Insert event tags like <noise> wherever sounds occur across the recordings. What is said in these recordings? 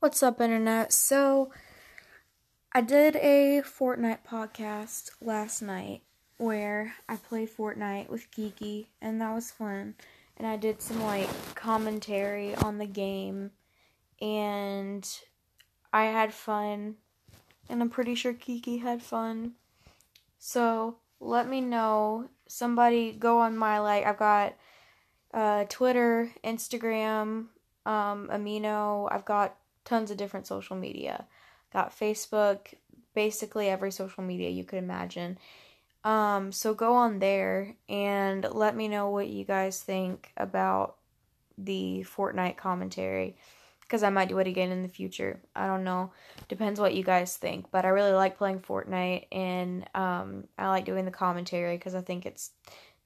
What's up, Internet? So, I did a Fortnite podcast last night where I played Fortnite with Kiki, and that was fun. And I did some like commentary on the game, and I had fun, and I'm pretty sure Kiki had fun. So, let me know. Somebody go on my like, I've got uh, Twitter, Instagram, um, Amino, I've got tons of different social media. Got Facebook, basically every social media you could imagine. Um, so go on there and let me know what you guys think about the Fortnite commentary because I might do it again in the future. I don't know. Depends what you guys think, but I really like playing Fortnite and um, I like doing the commentary because I think it's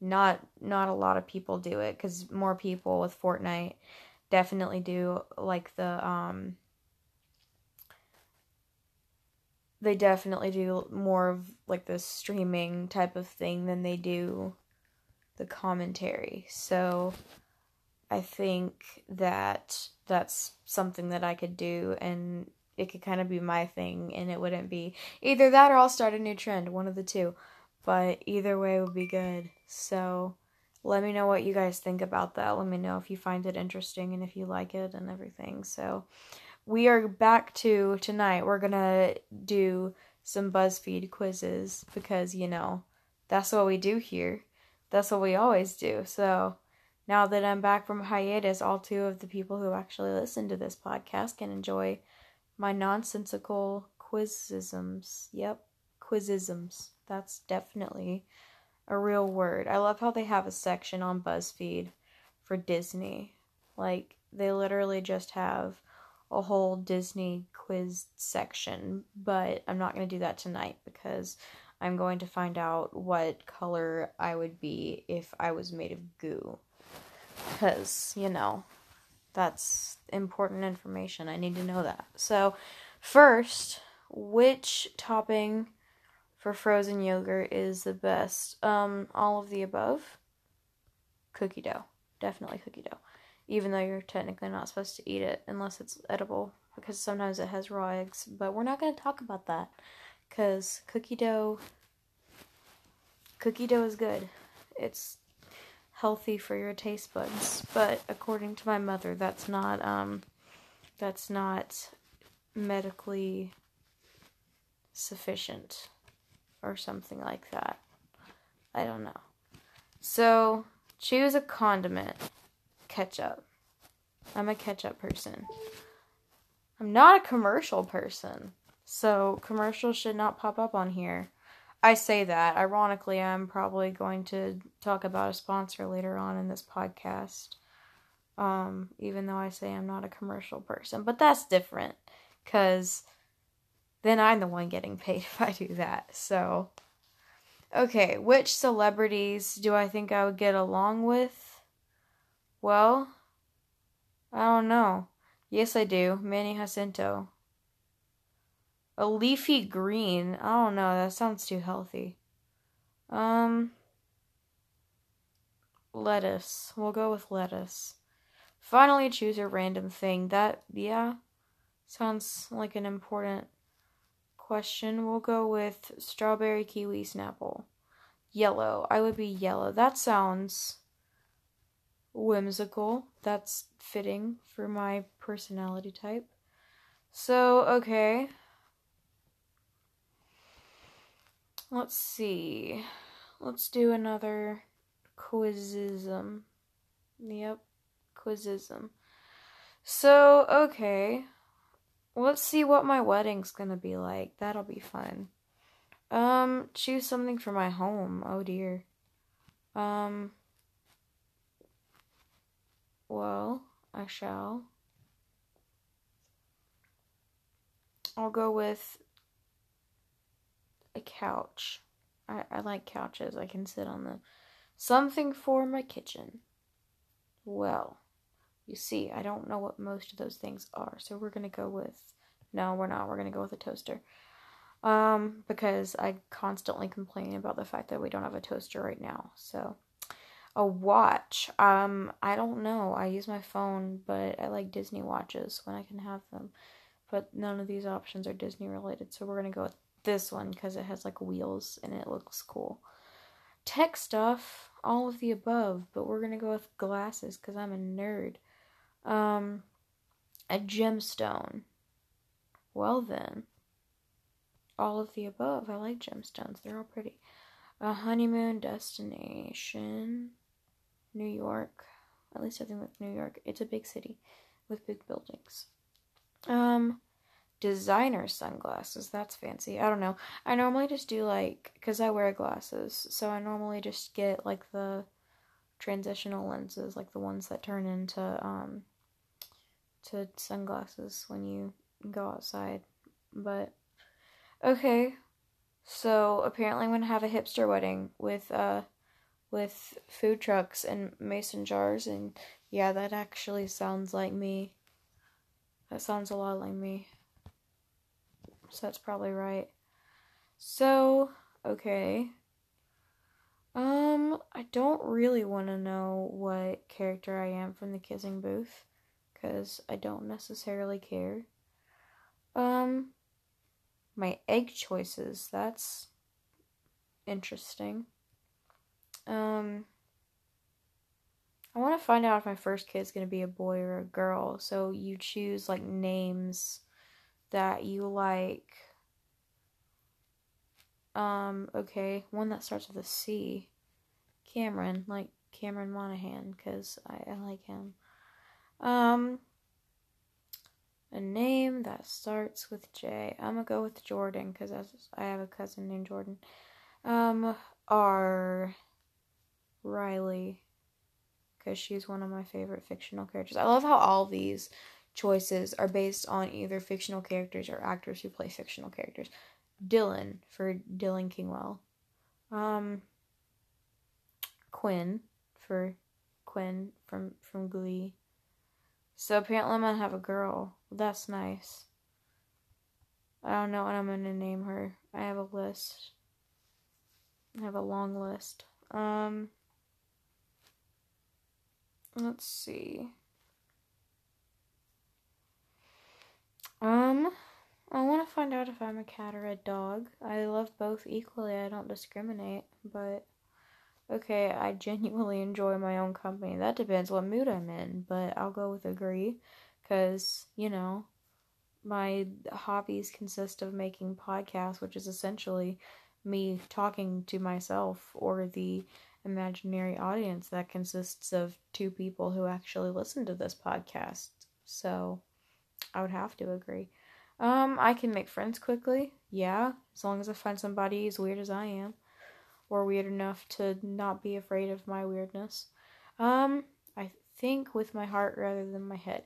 not not a lot of people do it cuz more people with Fortnite definitely do like the um they definitely do more of like the streaming type of thing than they do the commentary. So I think that that's something that I could do and it could kind of be my thing and it wouldn't be either that or I'll start a new trend, one of the two. But either way would be good. So let me know what you guys think about that. Let me know if you find it interesting and if you like it and everything. So we are back to tonight. We're gonna do some BuzzFeed quizzes because, you know, that's what we do here. That's what we always do. So now that I'm back from hiatus, all two of the people who actually listen to this podcast can enjoy my nonsensical quizisms. Yep, quizisms. That's definitely a real word. I love how they have a section on BuzzFeed for Disney. Like, they literally just have a whole Disney quiz section, but I'm not going to do that tonight because I'm going to find out what color I would be if I was made of goo. Because, you know, that's important information. I need to know that. So, first, which topping for frozen yogurt is the best? Um, all of the above. Cookie dough. Definitely cookie dough even though you're technically not supposed to eat it unless it's edible because sometimes it has raw eggs. But we're not going to talk about that because cookie dough cookie dough is good. It's healthy for your taste buds, but according to my mother, that's not um that's not medically sufficient or something like that. I don't know. So, choose a condiment ketchup. I'm a ketchup person. I'm not a commercial person. So commercials should not pop up on here. I say that. Ironically, I'm probably going to talk about a sponsor later on in this podcast. Um, even though I say I'm not a commercial person. But that's different. Cause then I'm the one getting paid <laughs> if I do that. So Okay, which celebrities do I think I would get along with? Well, I don't know. Yes, I do. Manny Jacinto. A leafy green. I don't know. That sounds too healthy. Um, lettuce. We'll go with lettuce. Finally, choose a random thing. That, yeah, sounds like an important question. We'll go with strawberry, kiwi, snapple. Yellow. I would be yellow. That sounds whimsical. That's fitting for my personality type. So, okay. Let's see. Let's do another quizism. Yep, quizism. So, okay. Let's see what my wedding's gonna be like. That'll be fun. Um, choose something for my home. Oh dear. Um, well, I shall. I'll go with a couch. I, I like couches. I can sit on them. Something for my kitchen. Well, you see, I don't know what most of those things are, so we're gonna go with. No, we're not. We're gonna go with a toaster. Um, because I constantly complain about the fact that we don't have a toaster right now. So, a watch. Um, I don't know. I use my phone, but I like Disney watches when I can have them. but none of these options are Disney related, so we're gonna go with this one because it has like wheels and it looks cool. Tech stuff, all of the above, but we're gonna go with glasses because I'm a nerd. Um, a gemstone. Well then, all of the above. I like gemstones; they're all pretty. A honeymoon destination, New York. At least I think with New York. It's a big city with big buildings. Um, designer sunglasses. That's fancy. I don't know. I normally just do like because I wear glasses, so I normally just get like the transitional lenses, like the ones that turn into um to sunglasses when you go outside. But okay, so apparently I'm gonna have a hipster wedding with uh with food trucks and mason jars and yeah, that actually sounds like me. That sounds a lot like me. So that's probably right. So, okay. Um, I don't really want to know what character I am from the kissing booth because I don't necessarily care. Um, my egg choices, that's interesting. Um, I want to find out if my first kid's to be a boy or a girl. So you choose like names that you like. Um, okay, one that starts with a C. Cameron, like Cameron Monaghan, because I, I like him. Um, a name that starts with J. I'm gonna go with Jordan because I have a cousin named Jordan. Um, R. Riley because she's one of my favorite fictional characters. I love how all these choices are based on either fictional characters or actors who play fictional characters. Dylan for Dylan Kingwell. Um, Quinn for Quinn from from Glee. So apparently I'm gonna have a girl. That's nice. I don't know what I'm gonna name her. I have a list. I have a long list. Um let's see. Um I want to find out if I'm a cat or a dog. I love both equally. I don't discriminate, but okay, I genuinely enjoy my own company. That depends what mood I'm in, but I'll go with agree because, you know, my hobbies consist of making podcasts, which is essentially me talking to myself or the imaginary audience that consists of two people who actually listen to this podcast. So I would have to agree. Um, I can make friends quickly, yeah, as long as I find somebody as weird as I am or weird enough to not be afraid of my weirdness. Um, I think with my heart rather than my head.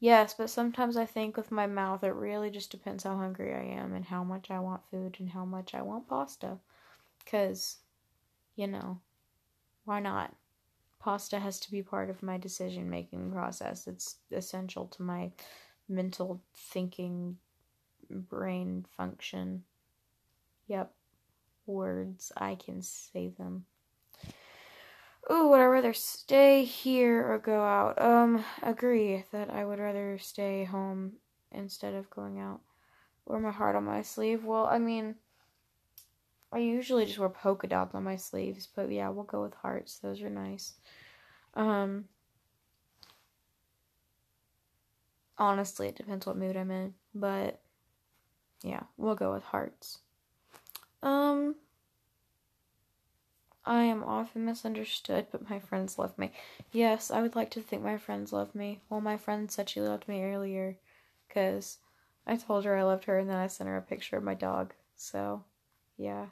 Yes, but sometimes I think with my mouth. It really just depends how hungry I am and how much I want food and how much I want pasta. Because, you know, why not? Pasta has to be part of my decision making process. It's essential to my mental thinking brain function. Yep words, I can say them. Ooh, would I rather stay here or go out? Um, agree that I would rather stay home instead of going out. Wear my heart on my sleeve. Well, I mean, I usually just wear polka dots on my sleeves, but yeah, we'll go with hearts. Those are nice. Um, honestly, it depends what mood I'm in, but yeah, we'll go with hearts. Um, I am often misunderstood, but my friends love me. Yes, I would like to think my friends love me. Well, my friend said she loved me earlier because I told her I loved her and then I sent her a picture of my dog. So, yeah,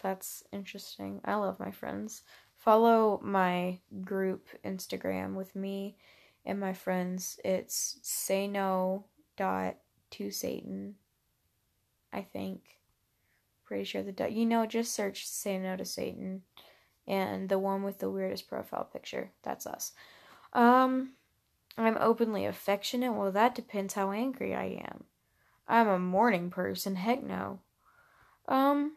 that's interesting. I love my friends. Follow my group Instagram with me and my friends. It's say no dot to Satan. I think. Pretty sure the dot. you know just search "Say No to Satan," and the one with the weirdest profile picture. That's us. Um, I'm openly affectionate. Well, that depends how angry I am. I'm a morning person. Heck no. Um,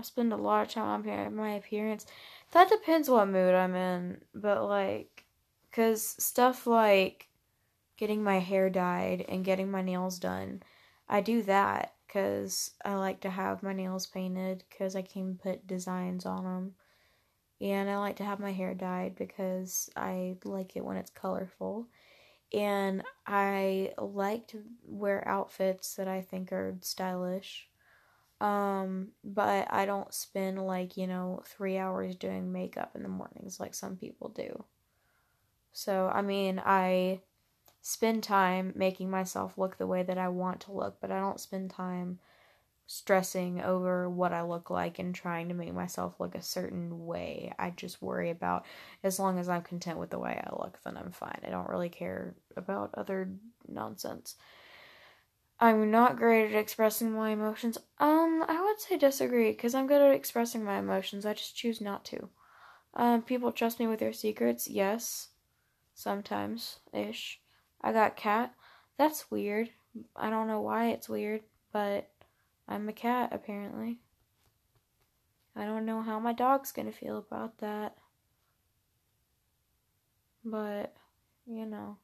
I spend a lot of time on my appearance. That depends what mood I'm in, but like, cause stuff like getting my hair dyed and getting my nails done. I do that because I like to have my nails painted because I can put designs on them. And I like to have my hair dyed because I like it when it's colorful. And I like to wear outfits that I think are stylish. Um, but I don't spend like, you know, three hours doing makeup in the mornings like some people do. So, I mean, I spend time making myself look the way that I want to look, but I don't spend time stressing over what I look like and trying to make myself look a certain way. I just worry about as long as I'm content with the way I look, then I'm fine. I don't really care about other nonsense. I'm not great at expressing my emotions. Um, I would say disagree because I'm good at expressing my emotions. I just choose not to. Um, people trust me with their secrets. Yes, sometimes ish. I got cat. That's weird. I don't know why it's weird, but I'm a cat apparently. I don't know how my dog's gonna feel about that. But, you know.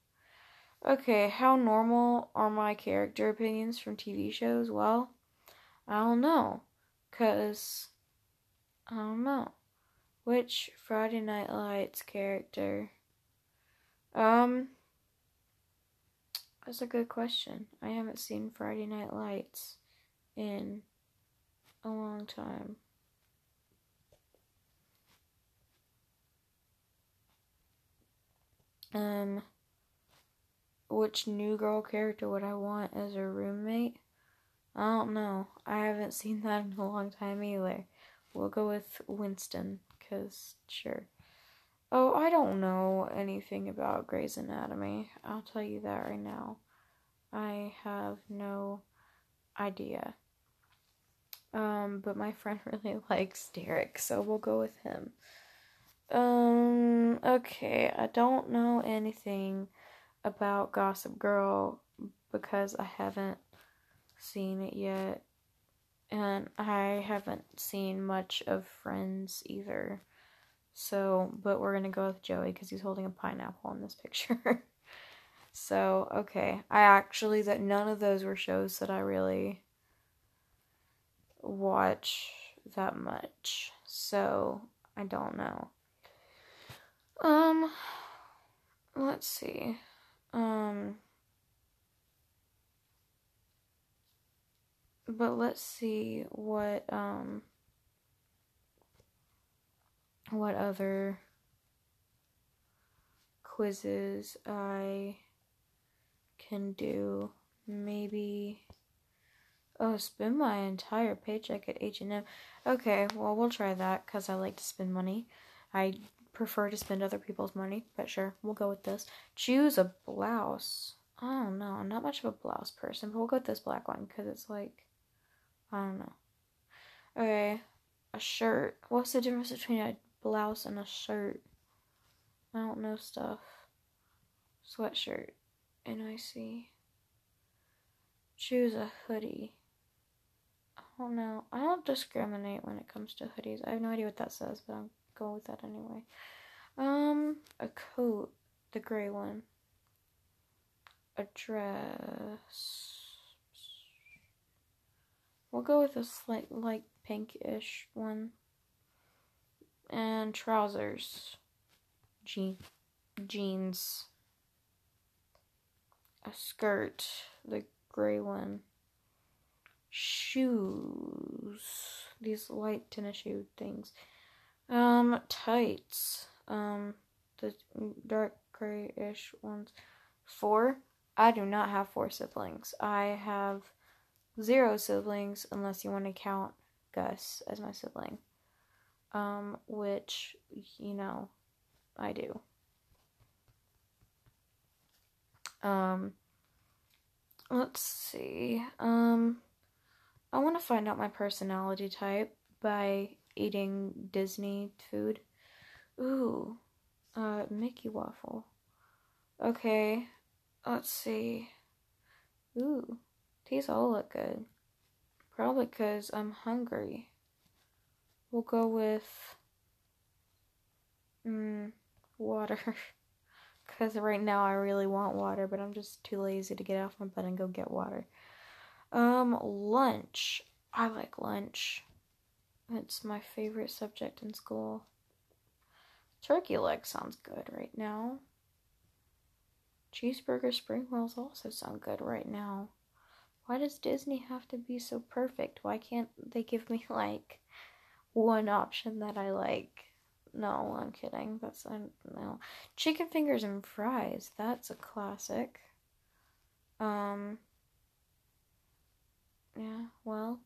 Okay, how normal are my character opinions from TV shows? Well, I don't know. Because, I don't know. Which Friday Night Lights character? Um, that's a good question. I haven't seen Friday Night Lights in a long time. Um, which new girl character would I want as a roommate? I don't know. I haven't <laughs> seen that in a long time either. We'll go with Winston, because sure. Oh, I don't know anything about Grey's Anatomy. I'll tell you that right now. I have no idea. Um, but my <laughs> friend really <laughs> likes Derek, so we'll go with him. Um, okay, I don't know anything about Gossip Girl because I haven't seen it yet. And I haven't seen much of Friends either. So, but we're gonna go with Joey because he's holding a pineapple in this picture. <laughs> so, okay. I actually, that none of those were shows that I really watch that much. So, I don't know. Um, let's see. Um, but let's see what, um, what other quizzes I can do. Maybe oh, spend my entire paycheck at H&M. Okay, well, we'll try that cuz I like to spend money. I prefer to spend other people's money, but sure, we'll go with this. Choose a blouse. oh no. I'm not much of a blouse person, but we'll go with this black one cuz it's like I don't know. Okay, a shirt. What's the difference between a blouse and a shirt. I don't know stuff. Sweatshirt. NIC. Choose a hoodie. I don't know. I don't discriminate when it comes to hoodies. I have no idea what that says, but I'm going with that anyway. Um, a coat. The gray one. A dress. We'll go with a slight light pinkish one and trousers, Je- jeans, a skirt, the gray one, shoes, these light tennis shoe things, um, tights, um, the dark grayish ones. Four. I do not have four siblings. I have zero siblings unless you want to count Gus as my sibling um, which, you know, I do. Um, let's see. Um, I want to find out my personality type by eating Disney food. Ooh, uh, Mickey waffle. Okay, let's see. Ooh, these all look good. Probably because I'm hungry. We'll go with mm, water <laughs> Because right now I really want water, but I'm just too lazy to get off my bed and go get water. Um, lunch. I like lunch. It's my favorite subject in school. Turkey leg sounds good right now. Cheeseburger spring rolls also sound good right now. Why does Disney have to be so perfect? Why can't they give me <laughs> like one option that I like? No, I'm kidding. That's I no. Chicken fingers and fries. That's a classic. Um Yeah, well,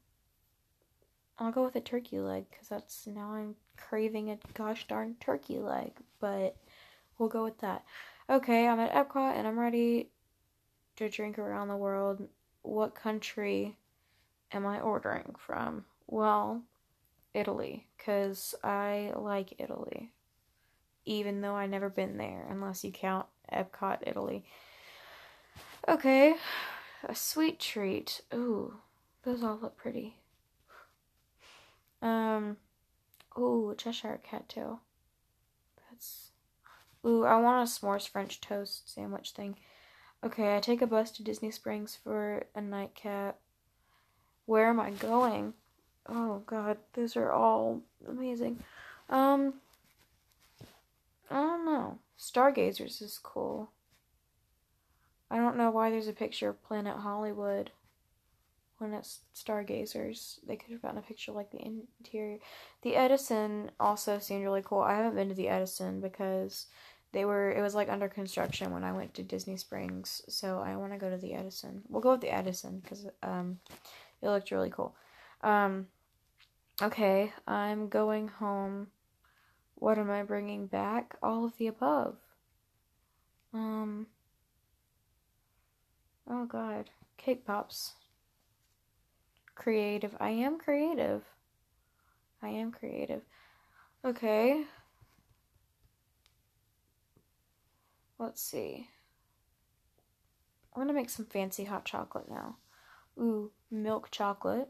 I'll go with a turkey leg cuz that's now I'm craving a gosh darn turkey leg, but we'll go with that. Okay, I'm at Epcot and I'm ready to drink around the world. What country am I ordering from? Well, Italy, because I like Italy. Even though I've never been there, unless you count Epcot, Italy. Okay, a sweet treat. Ooh, those all look pretty. Um, ooh, Cheshire cat tail. That's. Ooh, I want a s'mores French toast sandwich thing. Okay, I take a bus to Disney Springs for a nightcap. Where am I going? Oh god, those are all amazing. Um I don't know. Stargazers is cool. I don't know why there's a picture of Planet Hollywood when it's Stargazers. They could have gotten a picture like the interior. The Edison also seemed really cool. I haven't been to the Edison because they were it was like under construction when I went to Disney Springs, so I want to go to the Edison. We'll go with the Edison because um, it looked really cool. Um, okay, I'm going home. What am I bringing back? All of the above. Um. Oh God, cake pops. Creative. I am creative. I am creative. Okay. Let's see. I'm gonna make some fancy hot chocolate now. Ooh, milk chocolate.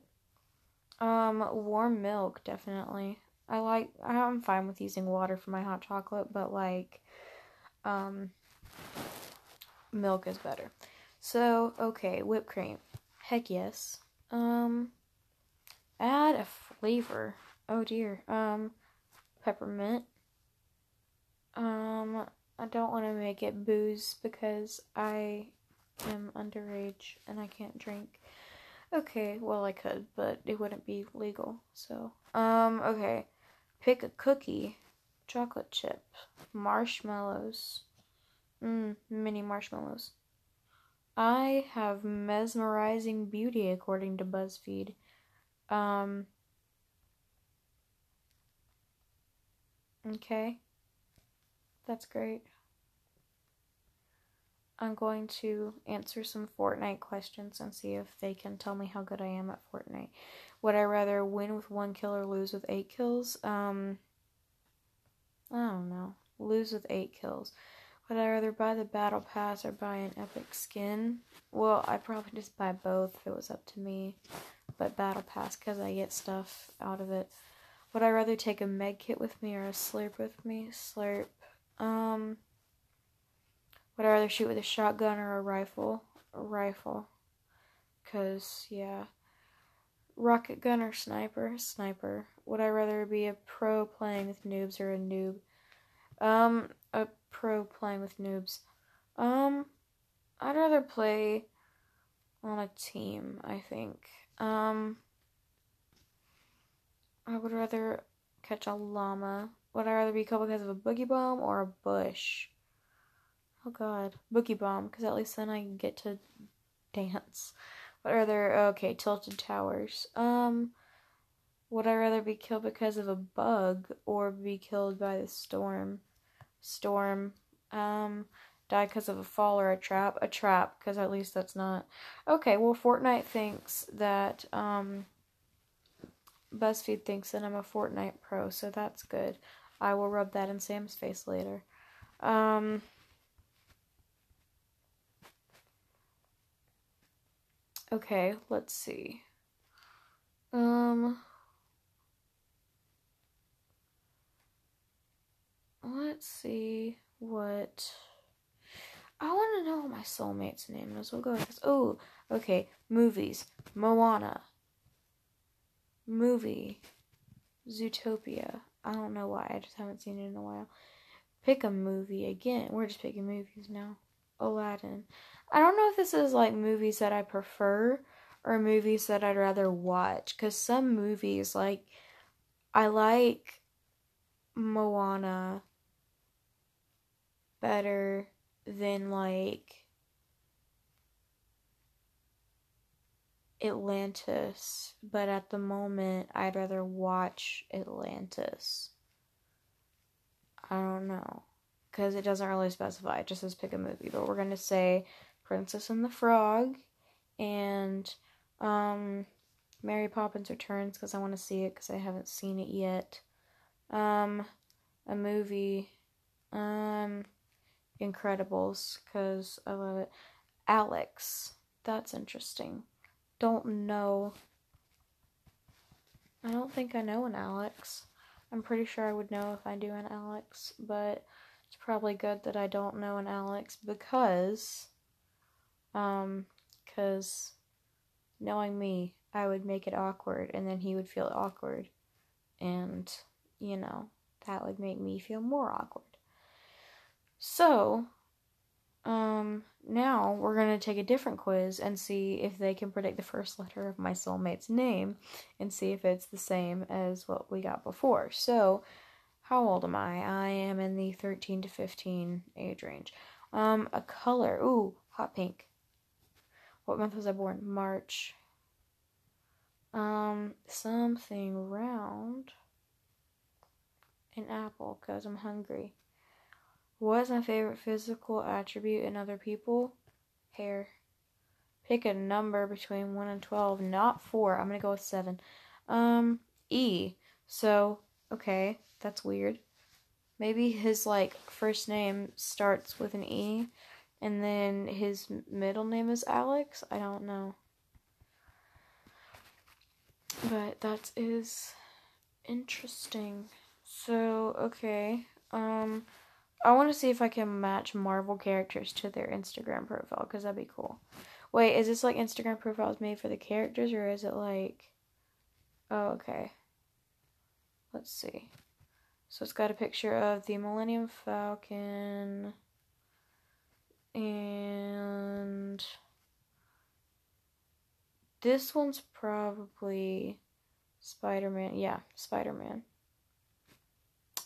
Um, warm milk, definitely. I like, I'm fine with using water for my hot chocolate, but like, um, milk is better. So, okay, whipped cream. Heck yes. Um, add a flavor. Oh dear. Um, peppermint. Um, I don't want to make it booze because I am underage and I can't drink. Okay, well I could, but it wouldn't be legal. So, um, okay. Pick a cookie, chocolate chip, marshmallows. Mmm, mini marshmallows. I have mesmerizing beauty according to BuzzFeed. Um, okay. That's great. I'm going to answer some Fortnite questions and see if they can tell me how good I am at Fortnite. Would I rather win with one kill or lose with eight kills? Um, I don't know. Lose with eight kills. Would I rather buy the battle pass or buy an epic skin? Well, I'd probably just buy both if it was up to me. But battle pass because I get stuff out of it. Would I rather take a med kit with me or a slurp with me? Slurp. Um. Would I rather shoot with a shotgun or a rifle? A rifle. Because, yeah. Rocket gun or sniper? Sniper. Would I rather be a pro playing with noobs or a noob? Um, pro playing with noobs. Um, I'd rather play on a team, I think. Um, I would rather catch a llama. Would I rather be killed because of a boogie bomb or a bush? Oh god, Boogie Bomb, because at least then I can get to dance. What other okay, Tilted Towers. Um would I rather be killed because of a bug or be killed by the storm? Storm. Um die because of a fall or a trap? A trap, because at least that's not Okay, well Fortnite thinks that um BuzzFeed thinks that I'm a Fortnite pro, so that's good. I will rub that in Sam's face later. Um Okay, let's see. Um Let's see what I want to know what my soulmate's name is. We'll go with this. Oh, okay. Movies. Moana. Movie. Zootopia. I don't know why. I just haven't seen it in a while. Pick a movie again. We're just picking movies now. Aladdin. I don't know if this is like movies that I prefer or movies that I'd rather watch. Because some movies, like, I like Moana better than, like, Atlantis. But at the moment, I'd rather watch Atlantis. I don't know. Because it doesn't really specify, it just says pick a movie. But we're going to say Princess and the Frog and um, Mary Poppins Returns because I want to see it because I haven't seen it yet. Um, a movie, um, Incredibles because I love it. Alex, that's interesting. Don't know. I don't think I know an Alex. I'm pretty sure I would know if I do an Alex, but it's probably good that I don't know an Alex because, um, because knowing me, I would make it awkward and then he would feel awkward. And, you know, that would make me feel more awkward. So, um, now we're going to take a different quiz and see if they can predict the first letter of my soulmate's name and see if it's the same as what we got before. So, how old am I? I am in the 13 to 15 age range. Um, a color. Ooh, hot pink. What month was I born? March. Um, something round. An apple, because I'm hungry. What is my favorite physical attribute in other people? Hair. Pick a number between 1 and 12, not 4. I'm going to go with 7. Um, E. So, okay, that's weird. Maybe his, like, first name starts with an E and then his middle name is Alex. I don't know. But that is interesting. So, okay. Um I want to see if I can match Marvel characters to their Instagram profile cuz that'd be cool. Wait, is this like Instagram profiles made for the characters or is it like Oh, okay. Let's see. So it's got a picture of the Millennium Falcon and this one's probably Spider Man. Yeah, Spider Man.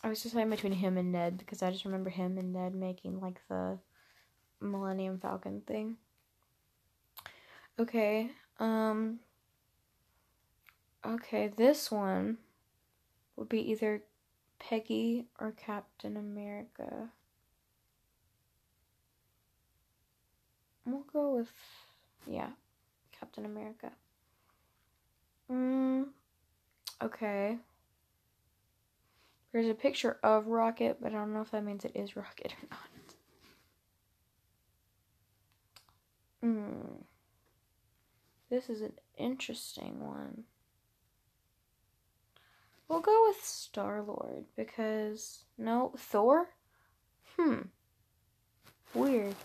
I was deciding between him and Ned because I just remember him and Ned making like the Millennium Falcon thing. Okay, um. Okay, this one would be either Peggy or Captain America. We'll go with, yeah, Captain America. Mm, okay. There's a picture of Rocket, but I don't know if that means it is Rocket or not. Hmm. This is an interesting one. We'll go with Star Lord because no Thor. Hmm. Weird.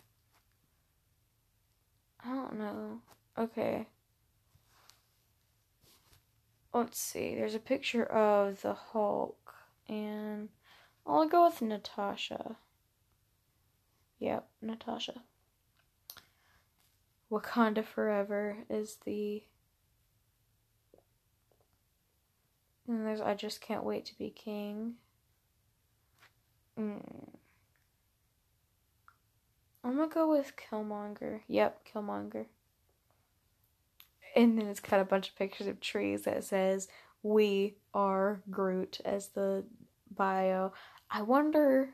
I don't know. Okay. Let's see. There's a picture of the Hulk, and I'll go with Natasha. Yep, Natasha. Wakanda Forever is the. And there's I Just Can't Wait to Be King. Mm. I'm gonna go with Killmonger. Yep, Killmonger. And then it's got a bunch of pictures of trees that says "We are Groot" as the bio. I wonder.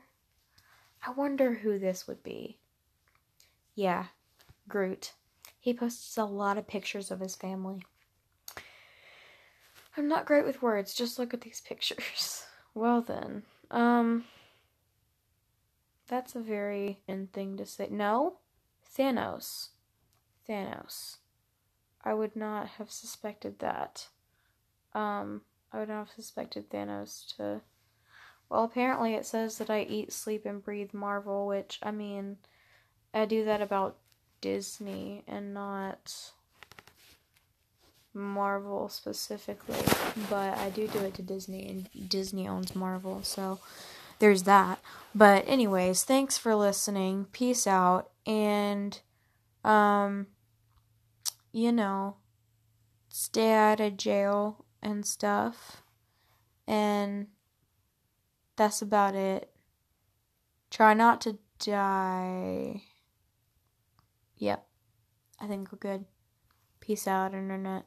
I wonder who this would be. Yeah, Groot. He posts a lot of pictures of his family. I'm not great with words. Just look at these <laughs> pictures. Well then, um. That's a very in thing to say. No, Thanos. Thanos. I would not have suspected that. Um, I would not have suspected Thanos to. Well, apparently it says that I eat, sleep, and breathe Marvel, which, I mean, I do that about Disney and not Marvel specifically, but I do do it to Disney, and Disney owns Marvel, so there's that. But anyways, thanks for listening. Peace out, and um, you know, stay out of jail and stuff, and that's about it. Try not to die. Yep, I think we're good. Peace out, internet.